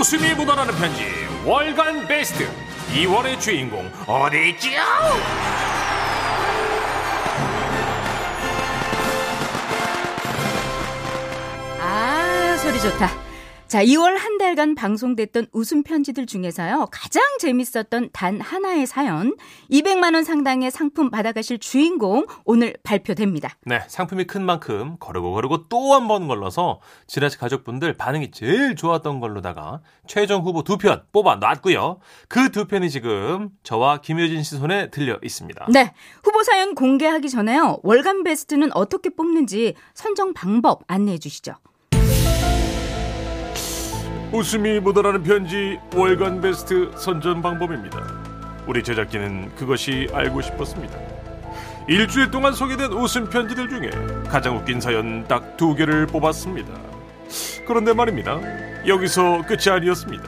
웃음이 묻어나는 편지 월간 베스트 2월의 주인공 어디 있죠? 아, 소리 좋다. 자, 2월 한 달간 방송됐던 웃음 편지들 중에서요. 가장 재밌었던 단 하나의 사연, 200만 원 상당의 상품 받아가실 주인공 오늘 발표됩니다. 네, 상품이 큰 만큼 거르고 거르고 또 한 번 걸러서 지라시 가족분들 반응이 제일 좋았던 걸로다가 최종 후보 두 편 뽑아 놨고요. 그 두 편이 지금 저와 김효진 씨 손에 들려 있습니다. 네, 후보 사연 공개하기 전에요. 월간 베스트는 어떻게 뽑는지 선정 방법 안내해 주시죠. 웃음이 묻어나는 편지 월간 베스트 선전 방법입니다. 우리 제작진은 그것이 알고 싶었습니다. 일주일 동안 소개된 웃음 편지들 중에 가장 웃긴 사연 딱 두 개를 뽑았습니다. 그런데 말입니다. 여기서 끝이 아니었습니다.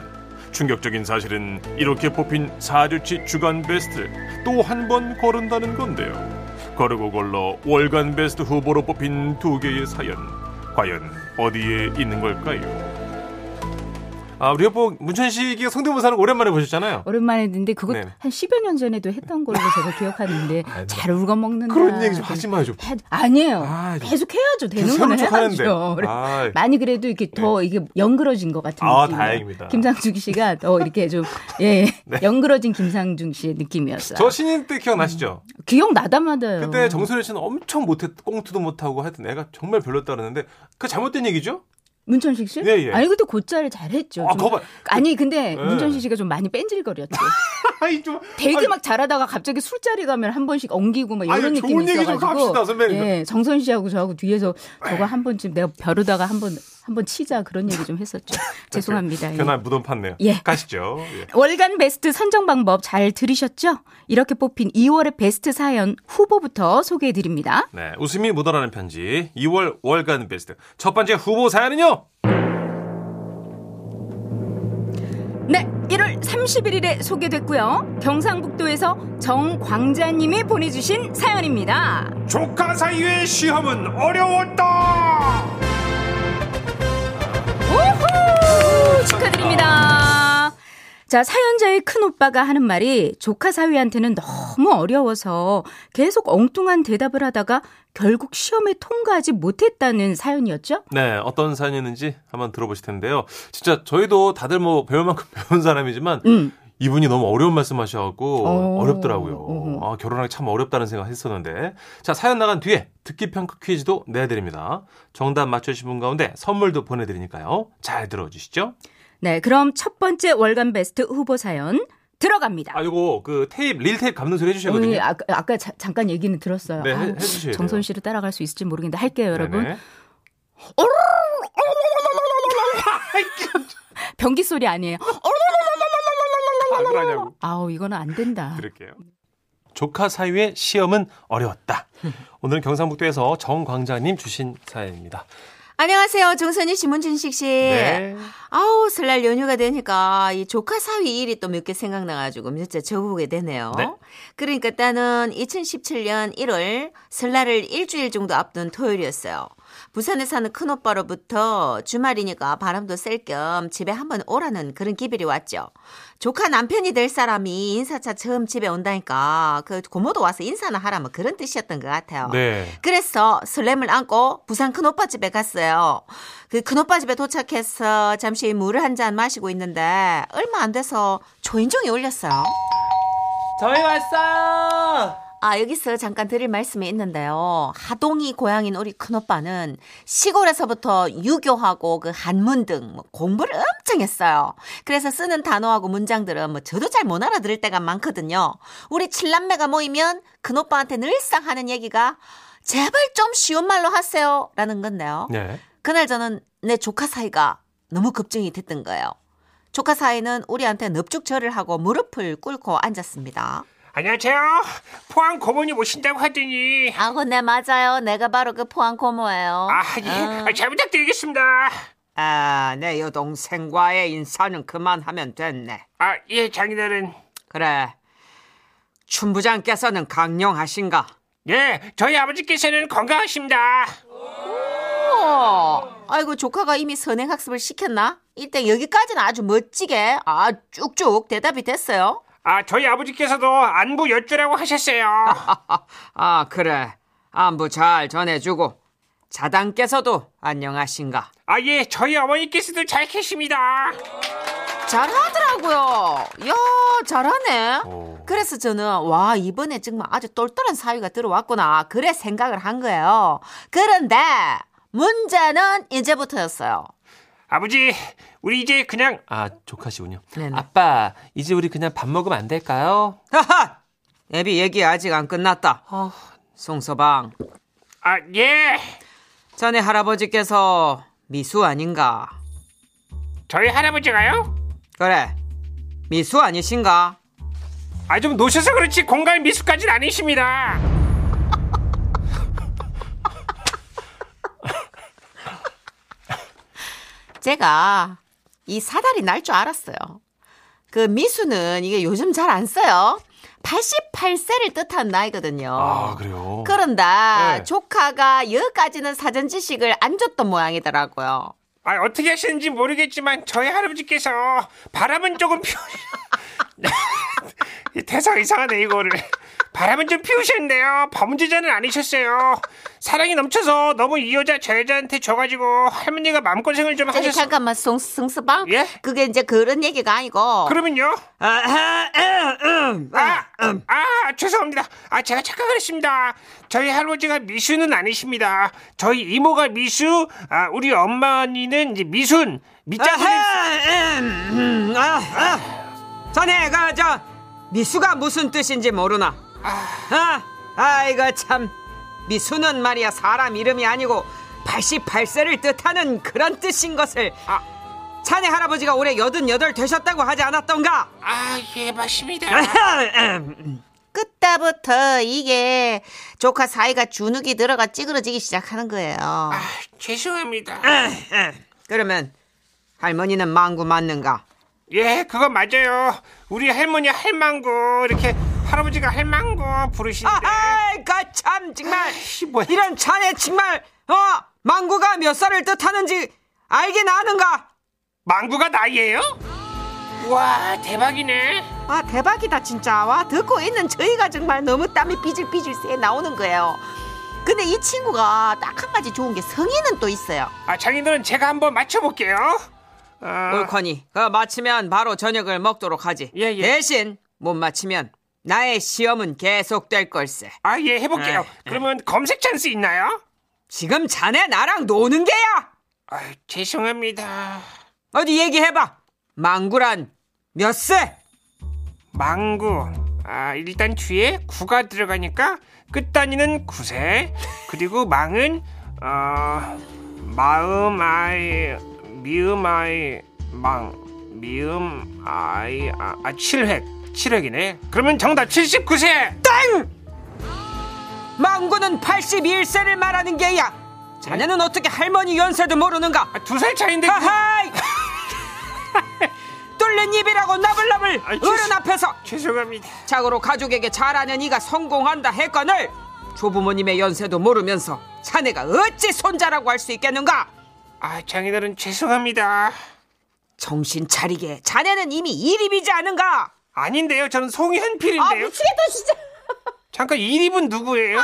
충격적인 사실은 이렇게 뽑힌 4주치 주간 베스트를 또 한 번 거른다는 건데요. 거르고 걸러 월간 베스트 후보로 뽑힌 두 개의 사연. 과연 어디에 있는 걸까요? 아, 우리 여보 문천식이 성대모사는 오랜만에 보셨잖아요. 오랜만에 했는데 그거 네네. 한 10여 년 전에도 했던 걸로 제가 기억하는데 아, 네. 잘 울고 먹는다. 그런 얘기 좀 하지 마요, 좀. 해- 아니에요. 아, 계속 해야죠. 되는 하는데. 해야죠. 아. 많이 그래도 이렇게 더 이게 연그러진 것 같은 아, 느낌. 다행입니다. 김상중 씨가 더 이렇게 좀 예, 네. 연그러진 김상중 씨의 느낌이었어요. 저 신인 때 기억나시죠? 기억 나다마다요. 그때 정선혜 씨는 엄청 못했, 꽁투도 못하고 하여튼 애가 정말 별로였다 그러는데 그 잘못된 얘기죠? 문천식 씨? 예, 예. 아니 근데 곧잘 잘했죠. 아, 좀- 거봐. 아니 근데 예. 문천식 씨가 좀 많이 뺀질거렸죠. 아이, 좀. 되게 아이, 막 잘하다가 갑자기 술자리 가면 한 번씩 엉기고 막 이런 아니, 느낌이 좋은 얘기 좀 있어가지고 합시다, 선배님. 예, 정선 씨하고 저하고 뒤에서 저거 한 번쯤 내가 벼르다가 한번 한번 치자 그런 얘기 좀 했었죠. 죄송합니다. 예. 괜한 무덤 팠네요. 예. 가시죠. 예. 월간 베스트 선정 방법 잘 들으셨죠? 이렇게 뽑힌 2월의 베스트 사연 후보부터 소개해 드립니다. 네, 웃음이 묻어나는 편지 2월 월간 베스트 첫 번째 후보 사연은요. 네, 1월 31일에 소개됐고요. 경상북도에서 정광자님이 보내주신 사연입니다. 조카 사이의 시험은 어려웠다. 축하드립니다. 자, 사연자의 큰 오빠가 하는 말이 조카 사위한테는 너무 어려워서 계속 엉뚱한 대답을 하다가 결국 시험에 통과하지 못했다는 사연이었죠? 네, 어떤 사연이었는지 한번 들어보실 텐데요. 진짜 저희도 다들 뭐 배울 만큼 배운 사람이지만 음. 이분이 너무 어려운 말씀 하셔갖고 어. 어렵더라고요. 아, 결혼하기 참 어렵다는 생각 했었는데. 자, 사연 나간 뒤에 듣기 평가 퀴즈도 내드립니다. 정답 맞춰주신 분 가운데 선물도 보내드리니까요. 잘 들어주시죠. 네, 그럼 첫 번째 월간 베스트 후보 사연 들어갑니다. 아, 요거 그 테이프, 릴 테이프 감는 소리 해주셔야 어, 예, 거든요. 아까, 아까 자- 잠깐 얘기는 들었어요. 네, 해- 아우, 해주셔야 돼요. 정선 씨를 따라갈 수 있을지 모르겠는데 할게요, 여러분. 네네. 변기 소리 아니에요. 아, 그러냐고. 아우, 이거는 안 된다. 드릴게요. 조카 사이의 시험은 어려웠다. 오늘은 경상북도에서 정광자님 주신 사연입니다. 안녕하세요. 정선희 씨, 문진식 씨. 네. 아우, 설날 연휴가 되니까 이 조카 사위 일이 또 몇 개 생각나가지고 진짜 적어보게 되네요. 네. 그러니까 따는 2017년 1월 설날을 일주일 정도 앞둔 토요일이었어요. 부산에 사는 큰오빠로부터 주말이니까 바람도 쐴 겸 집에 한번 오라는 그런 기별이 왔죠. 조카 남편이 될 사람이 인사차 처음 집에 온다니까 그 고모도 와서 인사나 하라면 그런 뜻이었던 것 같아요. 네. 그래서 설렘을 안고 부산 큰오빠 집에 갔어요. 그 큰오빠 집에 도착해서 잠시 물을 한 잔 마시고 있는데 얼마 안 돼서 초인종이 울렸어요. 저희 왔어요. 아, 여기서 잠깐 드릴 말씀이 있는데요. 하동이 고향인 우리 큰오빠는 시골에서부터 유교하고 그 한문 등뭐 공부를 엄청 했어요. 그래서 쓰는 단어하고 문장들은 뭐 저도 잘 못 알아들을 때가 많거든요. 우리 칠남매가 모이면 큰오빠한테 늘상 하는 얘기가 제발 좀 쉬운 말로 하세요. 라는 건데요. 네. 그날 저는 내 조카 사이가 너무 걱정이 됐던 거예요. 조카 사이는 우리한테 넙죽절을 하고 무릎을 꿇고 앉았습니다. 안녕하세요. 포항 고모님 오신다고 하더니 아고 네 맞아요. 내가 바로 그 포항 고모예요. 아, 예. 아, 잘 부탁드리겠습니다. 아, 내 여동생과의 인사는 그만하면 됐네. 아, 예, 장인어른. 그래. 춘부장께서는 강령하신가? 예, 저희 아버지께서는 건강하십니다. 어, 아이고 조카가 이미 선행학습을 시켰나? 일단 여기까지는 아주 멋지게 아 쭉쭉 대답이 됐어요. 아, 저희 아버지께서도 안부 여쭈라고 하셨어요. 아, 그래. 안부 잘 전해주고. 자당께서도 안녕하신가? 아, 예, 저희 어머니께서도 잘 계십니다. 잘하더라고요. 야 잘하네. 오. 그래서 저는 와 이번에 정말 아주 똘똘한 사위가 들어왔구나 그래 생각을 한 거예요. 그런데 문제는 이제부터였어요. 아버지, 우리 이제 그냥 아, 조카시군요. 네네. 아빠, 이제 우리 그냥 밥 먹으면 안 될까요? 하하! 애비 얘기 아직 안 끝났다. 송서방, 아, 예. 자네 할아버지께서 미수 아닌가? 저희 할아버지가요? 그래, 미수 아니신가? 아, 좀 노셔서 그렇지 공갈 미수까지는 아니십니다. 제가 이 사달이 날줄 알았어요. 그 미수는 이게 요즘 잘 안 써요. 88세를 뜻하는 나이거든요. 아, 그래요? 그런데 네. 조카가 여기까지는 사전 지식을 안 줬던 모양이더라고요. 아, 어떻게 하시는지 모르겠지만 저희 할아버지께서 바람은 조금 피우... 이 대사 이상하네 이거를. 바람은 좀 피우셨는데요. 범죄자는 아니셨어요. 사랑이 넘쳐서 너무 이 여자 저 여자한테 줘가지고 할머니가 마음고생을 좀 저기 하셨어요. 잠깐만 송, 송스방 예? 그게 이제 그런 얘기가 아니고 그러면요? 아하, 음, 음, 아, 아, 죄송합니다. 아, 제가 착각을 했습니다. 저희 할아버지가 미수는 아니십니다. 저희 이모가 미수, 아, 우리 어머니는 이제 미순, 아하, 음, 음, 아, 아. 자네가 저 미수가 무슨 뜻인지 모르나? 아, 아이고 참 미수는 말이야 사람 이름이 아니고 88세를 뜻하는 그런 뜻인 것을 아. 자네 할아버지가 올해 88 되셨다고 하지 않았던가? 아, 예, 맞습니다. 그때부터 이게 조카 사이가 주눅이 들어가 찌그러지기 시작하는 거예요. 아, 죄송합니다. 그러면 할머니는 망구 맞는가? 예, 그거 맞아요. 우리 할머니 할망구 이렇게 할아버지가 할망구 부르시는데. 아이, 가 참 정말 아이씨, 뭐야. 이런 자네 정말 어 망구가 몇 살을 뜻하는지 알긴 아는가? 망구가 나이예요? 와, 대박이네. 아 대박이다 진짜. 와 듣고 있는 저희가 정말 너무 땀이 삐질삐질 새 나오는 거예요. 근데 이 친구가 딱 한 가지 좋은 게 성의는 또 있어요. 아, 장인들은 제가 한번 맞춰볼게요. 아, 옳거니 그 맞히면 바로 저녁을 먹도록 하지. 예, 예. 대신 못 맞히면 나의 시험은 계속될 걸세. 아, 예, 해볼게요. 그러면 검색 찬스 있나요? 지금 자네 나랑 노는 게야. 아, 죄송합니다. 어디 얘기해봐. 망구란 몇 세? 망구. 아, 일단 뒤에 구가 들어가니까 끝 단위는 구세. 그리고 망은 어 마음 아이 미음 아이 망 미음 아이 아, 아 7획 7획이네. 그러면 정답 79세. 땅! 망구는 81세를 말하는 게야. 자네는 어떻게 할머니 연세도 모르는가? 아, 두살 차인데. 그- 하하이! 뚫린 입이라고 나불나불 죄- 어른 앞에서 죄송합니다. 자고로 가족에게 잘하는 이가 성공한다 했거늘 조부모님의 연세도 모르면서 자네가 어찌 손자라고 할 수 있겠는가? 아, 장인어른 죄송합니다. 정신 차리게 자네는 이미 이립이지 않은가? 아닌데요. 저는 송현필인데요. 미치겠다 진짜. 잠깐 이립은 누구예요?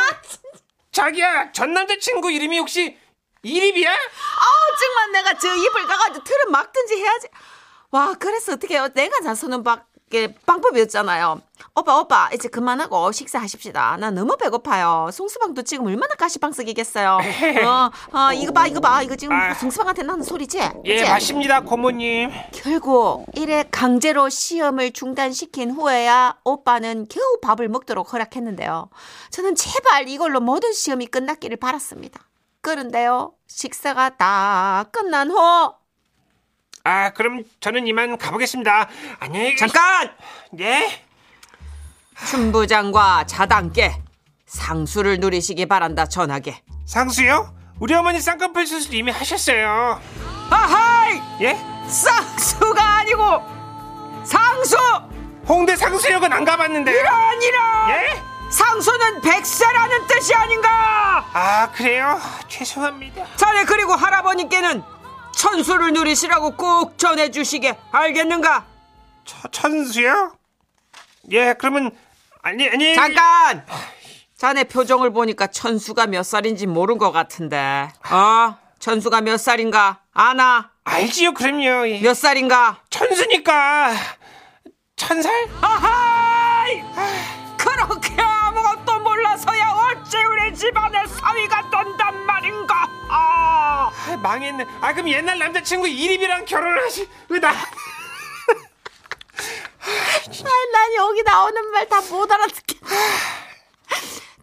자기야, 전 남자친구 이름이 혹시 이립이야? 아 정말 내가 저 입을 가가지고 틀을 막든지 해야지. 와 그래서 어떻게 해요? 내가 나서는 밖 에 방법이었잖아요. 오빠 오빠 이제 그만하고 식사하십시다. 나 너무 배고파요. 송수방도 지금 얼마나 가시방석이겠어요. 어, 어 이거 봐 이거 봐 이거 지금 아. 송수방한테 나는 소리지? 예, 그치? 맞습니다, 고모님. 결국 이래 강제로 시험을 중단시킨 후에야 오빠는 겨우 밥을 먹도록 허락했는데요. 저는 제발 이걸로 모든 시험이 끝났기를 바랐습니다. 그런데요, 식사가 다 끝난 후 아, 그럼 저는 이만 가보겠습니다. 안녕히. 잠깐! 예? 춘부장과 자당께 상수를 누리시기 바란다 전하게. 상수요? 우리 어머니 쌍꺼풀 수술 이미 하셨어요. 아하이! 예? 쌍수가 아니고 상수! 홍대 상수역은 안 가봤는데요. 이런 이런! 예? 상수는 백세라는 뜻이 아닌가? 아 그래요? 죄송합니다. 자네 그리고 할아버님께는 천수를 누리시라고 꼭 전해주시게 알겠는가? 저, 천수요? 예 그러면 아니 아니 잠깐! 자네 표정을 보니까 천수가 몇 살인지 모른 것 같은데. 어? 천수가 몇 살인가? 아나? 알지요 그럼요. 예. 몇 살인가? 천수니까 천 살? 아하이! 그렇게 아무것도 몰라서야 어째 우리 집안의 사위가 떤단 말인가? 아! 아, 망했네. 아 그럼 옛날 남자친구 이립이랑 결혼을 하시 왜 나? 난 여기 나오는 말 다 못 알아듣겠네.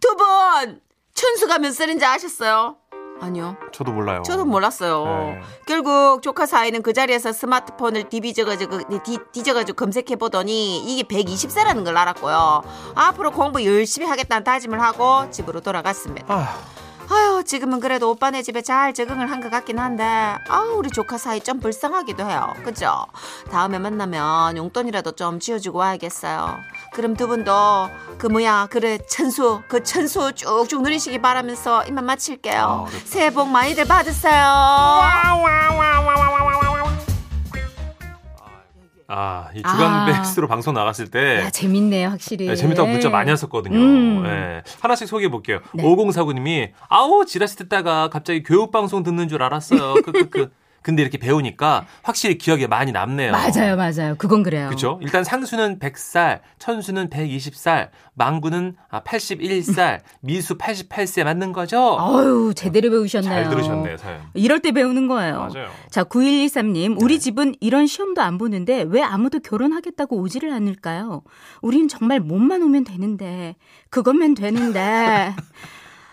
두 분, 천수가 몇 살인지 아셨어요? 아니요. 저도 몰라요. 저도 몰랐어요. 네. 결국 조카 사이는 그 자리에서 스마트폰을 뒤비져가지고 뒤, 뒤져가지고 검색해 보더니 이게 120세라는 걸 알았고요. 앞으로 공부 열심히 하겠다는 다짐을 하고 집으로 돌아갔습니다. 아, 아유 지금은 그래도 오빠네 집에 잘 적응을 한 것 같긴 한데 아우 우리 조카 사이 좀 불쌍하기도 해요. 그죠? 다음에 만나면 용돈이라도 좀 쥐어주고 와야겠어요. 그럼 두 분도 그 뭐야 그래 천수 그 천수 쭉쭉 누리시기 바라면서 이만 마칠게요. 네. 새해 복 많이들 받으세요. 아, 이 주간 아. 베이스로 방송 나갔을 때 야, 재밌네요, 확실히. 네, 재밌다고 문자 많이 왔었거든요. 음. 네. 하나씩 소개해 볼게요. 네. 5049님이 아우 지라시 듣다가 갑자기 교육 방송 듣는 줄 알았어요. 크크크. 근데 이렇게 배우니까 확실히 기억에 많이 남네요. 맞아요, 맞아요. 그건 그래요. 그렇죠. 일단 상수는 100살, 천수는 120살, 망구는 81살, 미수 88세 맞는 거죠? 어유 제대로 배우셨네요. 잘 들으셨네요, 사연. 이럴 때 배우는 거예요. 맞아요. 자, 9123님, 우리 집은 이런 시험도 안 보는데 왜 아무도 결혼하겠다고 오지를 않을까요? 우린 정말 몸만 오면 되는데, 그것만 되는데.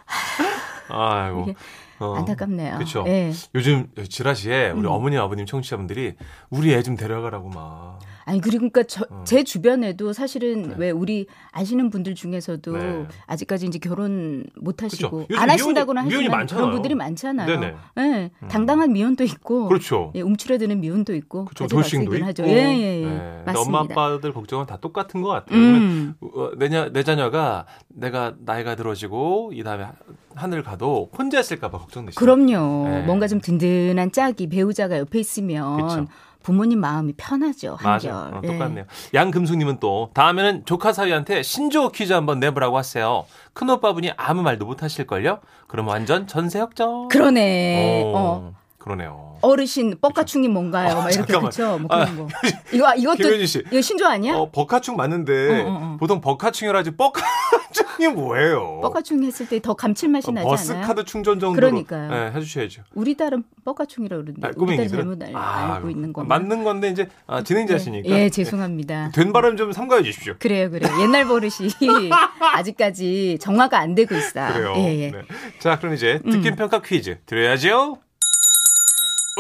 아이고. 어. 안타깝네요. 그쵸. 예. 요즘 지라시에 우리 음. 어머니 아버님 청취자분들이 우리 애 좀 데려가라고 막. 아니 그러니까 저, 어. 제 주변에도 사실은 네. 왜 우리 아시는 분들 중에서도 네. 아직까지 이제 결혼 못 하시고 안 하지만 많잖아요. 그런 분들이 많잖아요. 네네. 예, 당당한 미혼도 있고 그렇죠. 예, 움츠러드는 미혼도 있고. 아주 돌싱도. 하죠. 예, 예, 예. 네. 맞습니다. 엄마 아빠들 걱정은 다 똑같은 것 같아요. 음. 어, 내, 자, 내 자녀가 내가 나이가 들어지고 이 다음에 하늘 가도 혼자 있을까봐 걱정되시죠. 그럼요. 네. 뭔가 좀 든든한 짝이 배우자가 옆에 있으면 그쵸. 부모님 마음이 편하죠. 한결. 맞아. 어, 예. 똑같네요. 양금숙님은 또 다음에는 조카 사위한테 신조어 퀴즈 한번 내보라고 하세요. 큰 오빠분이 아무 말도 못 하실걸요? 그럼 완전 전세 역전. 그러네. 어, 어. 그러네요. 어르신 뻑가충이 뭔가요? 아, 막 이렇게. 그렇죠. 뭐 아, 그런 거. 이거 이것도. 이거 신조 아니야? 어, 버카충 맞는데 어, 어, 어. 보통 버카충이라지 뻑카충이 뭐예요? 뻑가충 했을 때 더 감칠맛이 어, 나지 버스 않아요? 카드 충전 정도로 그러니까요. 네, 해주셔야죠. 우리 딸은 뻑가충이라고 그러는데 아, 우리 딸 잘못 알, 아, 알고 있는 거 맞는 건데 이제 아, 진행자시니까 예, 죄송합니다. 된 발음 좀 삼가해 주십시오. 그래요, 그래요. 옛날 버릇이 아직까지 정화가 안 되고 있어. 그래요. 예, 예. 네. 자, 그럼 이제 음. 듣기 평가 퀴즈 드려야죠.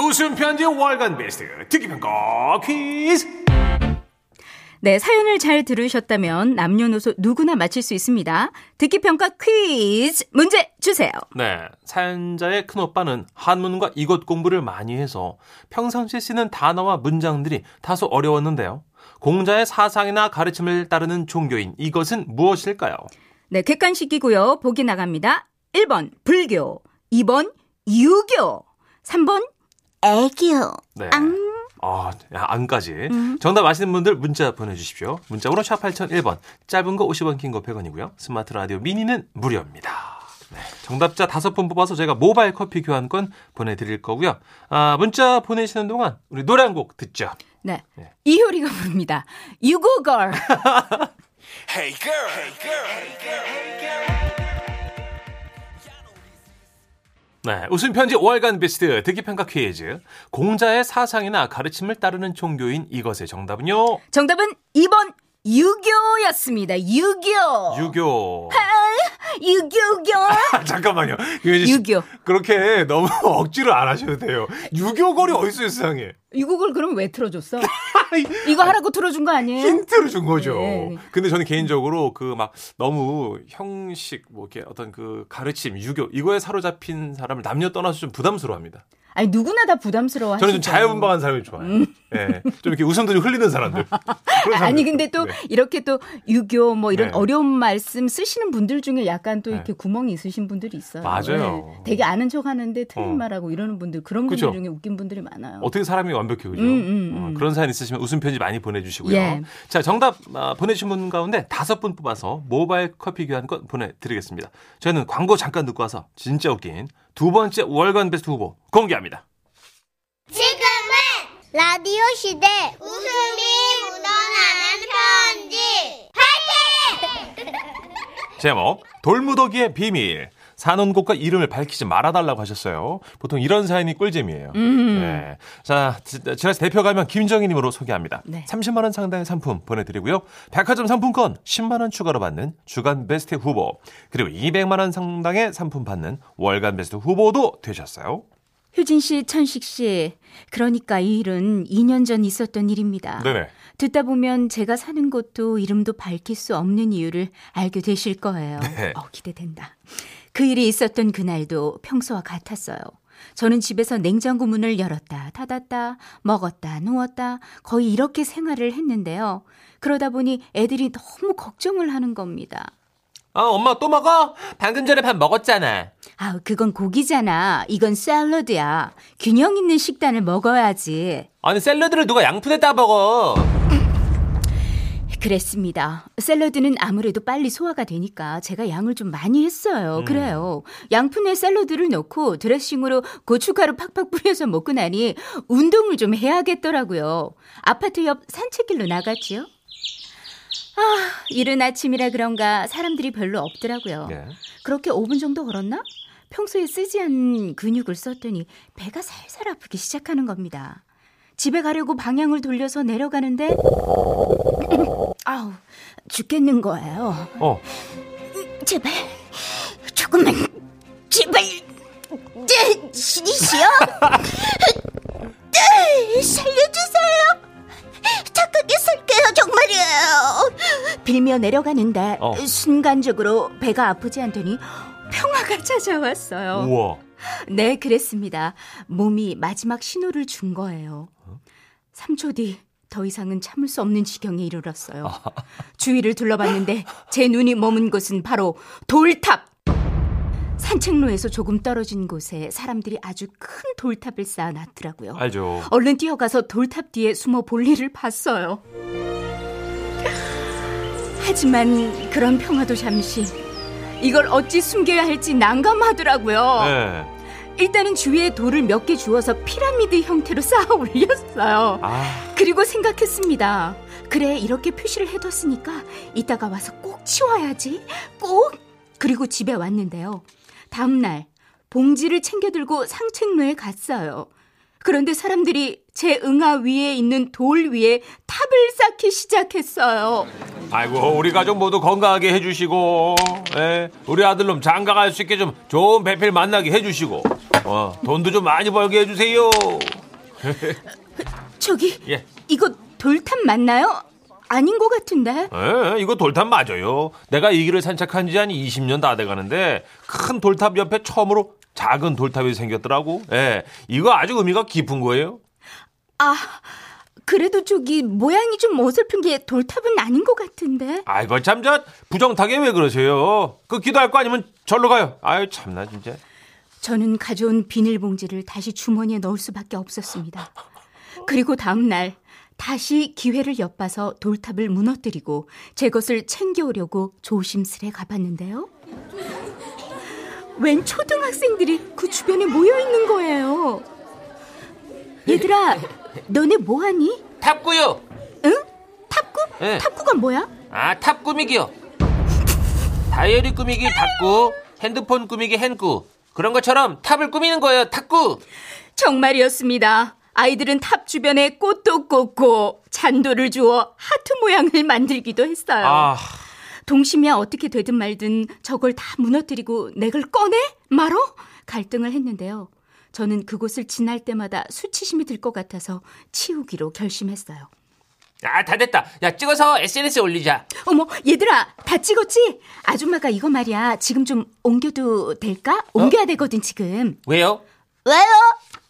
웃음 편지 월간 베스트 듣기 평가 퀴즈. 네, 사연을 잘 들으셨다면 남녀노소 누구나 맞힐 수 있습니다. 듣기 평가 퀴즈 문제 주세요. 네, 사연자의 큰 오빠는 한문과 이것 공부를 많이 해서 평상시에 쓰는 단어와 문장들이 다소 어려웠는데요. 공자의 사상이나 가르침을 따르는 종교인 이것은 무엇일까요? 네, 객관식이고요. 보기 나갑니다. 1번 불교, 2번 유교, 3번 애교. 네. 앙. 아, 야, 안까지. 음. 정답 아시는 분들 문자 보내주십시오. 문자번호 샵 8001번, 짧은 거 50원, 긴 거 100원이고요. 스마트 라디오 미니는 무료입니다. 네, 정답자 다섯 분 뽑아서 저희가 모바일 커피 교환권 보내드릴 거고요. 아, 문자 보내시는 동안 우리 노래 한 곡 듣죠. 네. 네. 이효리가 부릅니다. 유고걸. 네, 웃음 편지 월간 베스트 듣기 평가 퀴즈. 공자의 사상이나 가르침을 따르는 종교인 이것의 정답은요. 정답은 2번 유교였습니다. 유교. 유교. 유교교. 아, 잠깐만요. 유교. 그렇게 너무 억지로 안 하셔도 돼요. 유교거리 어디 있어요, 세상에. 이 곡을 그럼 왜 틀어줬어? 이거 하라고 틀어준 거 아니에요? 힌트를 준 거죠. 네. 근데 저는 개인적으로 그 막 너무 형식 뭐 이렇게 어떤 그 가르침, 유교 이거에 사로잡힌 사람을 남녀 떠나서 좀 부담스러워합니다. 아니 누구나 다 부담스러워. 저는 좀 자유분방한 사람이 좋아요. 예. 좀 이렇게 웃음도 좀 흘리는 사람들. 사람들. 아니 근데 또 네. 이렇게 또 유교 뭐 이런 네. 어려운 말씀 쓰시는 분들 중에 약간 또 네. 이렇게 구멍이 있으신 분들이 있어요. 맞아요. 네. 되게 아는 척 하는데 틀린 어. 말하고 이러는 분들 그런 분들 그죠. 중에 웃긴 분들이 많아요. 어떻게 사람이 완벽해 그죠? 음, 음, 음. 어, 그런 사연 있으시면 웃음 편지 많이 보내주시고요. 예. 자 정답 아, 보내주신 분 가운데 다섯 분 뽑아서 모바일 커피 교환권 보내드리겠습니다. 저희는 광고 잠깐 듣고 와서 진짜 웃긴 두 번째 월간 베스트 후보 공개합니다. 지금은 라디오 시대 웃음이 묻어나는 편지 제목 돌무더기의 비밀. 산원곡과 이름을 밝히지 말아달라고 하셨어요. 보통 이런 사연이 꿀잼이에요. 음. 네. 자, 지- 지라시 대표 가면 김정희님으로 소개합니다. 네. 30만 원 상당의 상품 보내드리고요. 백화점 상품권 10만 원 추가로 받는 주간 베스트 후보 그리고 200만 원 상당의 상품 받는 월간 베스트 후보도 되셨어요. 효진 씨, 천식 씨. 그러니까 이 일은 2년 전 있었던 일입니다. 네네. 듣다 보면 제가 사는 곳도 이름도 밝힐 수 없는 이유를 알게 되실 거예요. 네. 어, 기대된다. 그 일이 있었던 그날도 평소와 같았어요. 저는 집에서 냉장고 문을 열었다, 닫았다, 먹었다, 누웠다, 거의 이렇게 생활을 했는데요. 그러다 보니 애들이 너무 걱정을 하는 겁니다. 어, 엄마 또 먹어? 방금 전에 밥 먹었잖아. 아, 그건 고기잖아. 이건 샐러드야. 균형 있는 식단을 먹어야지. 아니 샐러드를 누가 양푼에다 먹어? 그랬습니다. 샐러드는 아무래도 빨리 소화가 되니까 제가 양을 좀 많이 했어요. 그래요. 양푼에 샐러드를 넣고 드레싱으로 고춧가루 팍팍 뿌려서 먹고 나니 운동을 좀 해야겠더라고요. 아파트 옆 산책길로 나갔지요. 아, 이른 아침이라 그런가 사람들이 별로 없더라고요. 네. 그렇게 5분 정도 걸었나? 평소에 쓰지 않는 근육을 썼더니 배가 살살 아프기 시작하는 겁니다. 집에 가려고 방향을 돌려서 내려가는데 아우 죽겠는 거예요. 어, 제발 조금만 제발 네, 신이시여 네, 살려주세요. 착하게 살게요 정말이에요. 빌며 내려가는데 어. 순간적으로 배가 아프지 않더니 평화가 찾아왔어요. 우와. 네, 그랬습니다. 몸이 마지막 신호를 준 거예요. 3초 뒤 더 이상은 참을 수 없는 지경에 이르렀어요. 주위를 둘러봤는데 제 눈이 머문 곳은 바로 돌탑. 산책로에서 조금 떨어진 곳에 사람들이 아주 큰 돌탑을 쌓아놨더라고요. 알죠. 얼른 뛰어가서 돌탑 뒤에 숨어 볼 일을 봤어요. 하지만 그런 평화도 잠시 이걸 어찌 숨겨야 할지 난감하더라고요. 네. 일단은 주위에 돌을 몇 개 주워서 피라미드 형태로 쌓아 올렸어요. 아, 그리고 생각했습니다. 그래, 이렇게 표시를 해뒀으니까 이따가 와서 꼭 치워야지. 꼭! 그리고 집에 왔는데요. 다음날, 봉지를 챙겨 들고 상책로에 갔어요. 그런데 사람들이 제 응아 위에 있는 돌 위에 탑을 쌓기 시작했어요. 아이고 우리 가족 모두 건강하게 해주시고, 예, 우리 아들놈 장가갈 수 있게 좀 좋은 배필 만나게 해주시고, 어, 돈도 좀 많이 벌게 해주세요. 저기, 예. 이거 돌탑 맞나요? 아닌 것 같은데? 예, 이거 돌탑 맞아요. 내가 이 길을 산책한 지 한 20년 다 돼가는데 큰 돌탑 옆에 처음으로 작은 돌탑이 생겼더라고. 예, 이거 아주 의미가 깊은 거예요. 아, 그래도 저기 모양이 좀 어설픈 게 돌탑은 아닌 것 같은데? 아이고 참저 부정타게 왜 그러세요? 그 기도할 거 아니면 절로 가요. 아유 참나 진짜. 저는 가져온 비닐봉지를 다시 주머니에 넣을 수밖에 없었습니다. 그리고 다음 날 다시 기회를 엿봐서 돌탑을 무너뜨리고 제 것을 챙겨오려고 조심스레 가봤는데요. 웬 초등학생들이 그 주변에 모여 있는 거예요. 얘들아, 너네 뭐하니? 탑꾸요. 응? 탑꾸? 예. 탑꾸가 뭐야? 아, 탑 꾸미기요. 다이어리 꾸미기 다꾸, 핸드폰 꾸미기 핸꾸. 그런 것처럼 탑을 꾸미는 거예요, 탑꾸. 정말이었습니다. 아이들은 탑 주변에 꽃도 꽂고 잔돌을 주워 하트 모양을 만들기도 했어요. 아, 동심이야 어떻게 되든 말든 저걸 다 무너뜨리고 내 걸 꺼내? 말어? 갈등을 했는데요. 저는 그곳을 지날 때마다 수치심이 들 것 같아서 치우기로 결심했어요. 아, 다 됐다. 야, 찍어서 SNS에 올리자. 어머, 얘들아, 다 찍었지? 아줌마가 이거 말이야. 지금 좀 옮겨도 될까? 옮겨야 되거든, 지금. 왜요? 왜요?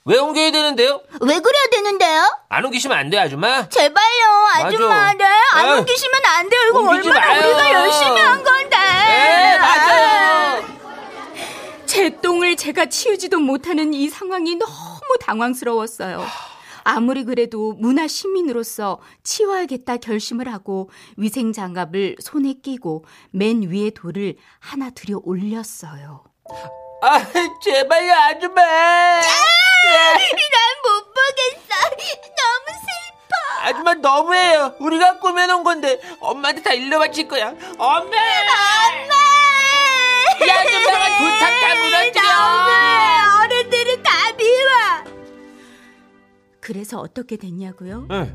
왜 옮겨야 되는데요? 왜 그래야 되는데요? 안 옮기시면 안 돼, 아줌마. 제발요, 아줌마. 네, 안 아유, 옮기시면 안 돼요. 이거 옮기지 얼마나 마요. 우리가 열심히 한 건데. 네, 맞아요. 제 똥을 제가 치우지도 못하는 이 상황이 너무 당황스러웠어요. 아무리 그래도 문화 시민으로서 치워야겠다 결심을 하고 위생 장갑을 손에 끼고 맨 위에 돌을 하나 들여 올렸어요. 아, 제발요, 아줌마. 난못 보겠어. 너무 슬퍼. 아줌마 너무해요. 우리가 꾸며놓은 건데 엄마한테 다 일러 바칠 거야. 엄마! 엄마! 이 그래서 어떻게 됐냐고요? 네.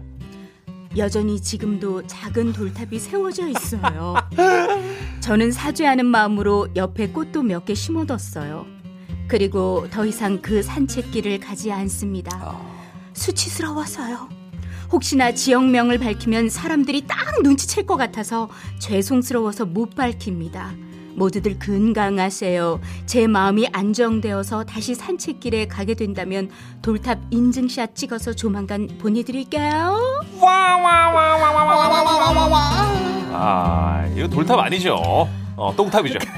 여전히 지금도 작은 돌탑이 세워져 있어요. 저는 사죄하는 마음으로 옆에 꽃도 몇 개 심어뒀어요. 그리고 더 이상 그 산책길을 가지 않습니다. 수치스러워서요. 혹시나 지역명을 밝히면 사람들이 딱 눈치챌 것 같아서 죄송스러워서 못 밝힙니다. 모두들 건강하세요. 제 마음이 안정되어서 다시 산책길에 가게 된다면 돌탑 인증샷 찍어서 조만간 보내드릴게요. 아, 이거 돌탑 아니죠? 어, 똥탑이죠.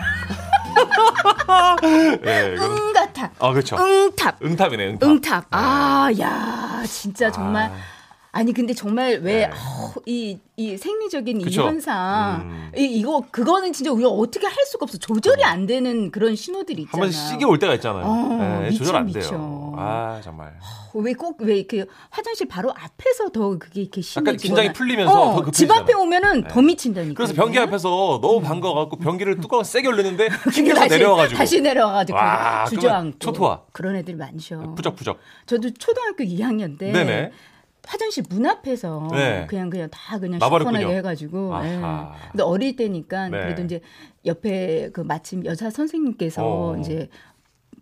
예, 이거. 응가탑. 아, 그렇죠. 응탑. 응탑이네, 응탑. 응탑. 아, 야, 진짜 정말. 아. 아니 근데 정말 왜 네. 어, 이, 이 생리적인 이 그쵸. 현상 음. 이, 이거 그거는 진짜 우리가 어떻게 할 수가 없어 조절이 안 되는 그런 신호들이 한 있잖아요. 번 시계 올 때가 있잖아요. 어, 예, 미쳐, 조절 안 미쳐. 돼요. 아, 정말. 왜꼭왜 이렇게 화장실 바로 앞에서 더 그게 이렇게 심해지거나 약간 긴장이 풀리면서 어, 더 급해지잖아요. 집 앞에 오면은 더 미친다니까. 그래서 변기 앞에서 너무 반가워갖고 변기를 뚜껑 세게 올렸는데 다시, 내려와가지고 다시 내려와가지고 와, 주저앉고 초토화. 그런 애들 많죠. 부적부적. 저도 초등학교 2학년 때 네네. 화장실 문 앞에서 네. 그냥 그냥 다 그냥. 시원하게 해가지고. 예. 근데 어릴 때니까 네. 그래도 이제 옆에 그 마침 여자 선생님께서 어. 이제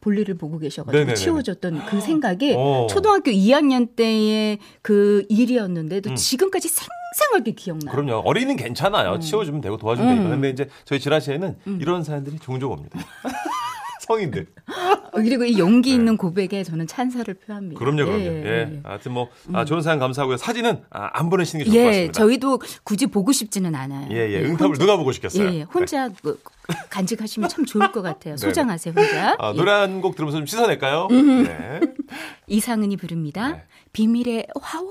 볼일을 보고 계셔가지고 네네네네. 치워줬던 그 생각이 어. 초등학교 2학년 때의 그 일이었는데도 음. 지금까지 생생하게 기억나요. 그럼요. 어린이는 괜찮아요. 치워주면 되고 도와주면 음. 되니까. 근데 이제 저희 지라시에는 이런 사연들이 종종 옵니다. 성인들. 어, 그리고 이 용기 있는 고백에 저는 찬사를 표합니다. 네. 그럼요, 그럼요. 예, 예. 예, 예. 하여튼 뭐, 아, 좋은 사연 감사하고요. 사진은 아, 안 보내시는 게 좋을 것 예, 같습니다. 저희도 굳이 보고 싶지는 않아요. 예, 예. 응답을 누가 보고 싶겠어요? 예, 예. 혼자 그 간직하시면 참 좋을 것 같아요. 네. 소장하세요, 혼자. 아, 예. 노래 한 곡 들으면서 좀 씻어낼까요? 네. 이상은이 부릅니다. 네. 비밀의 화원.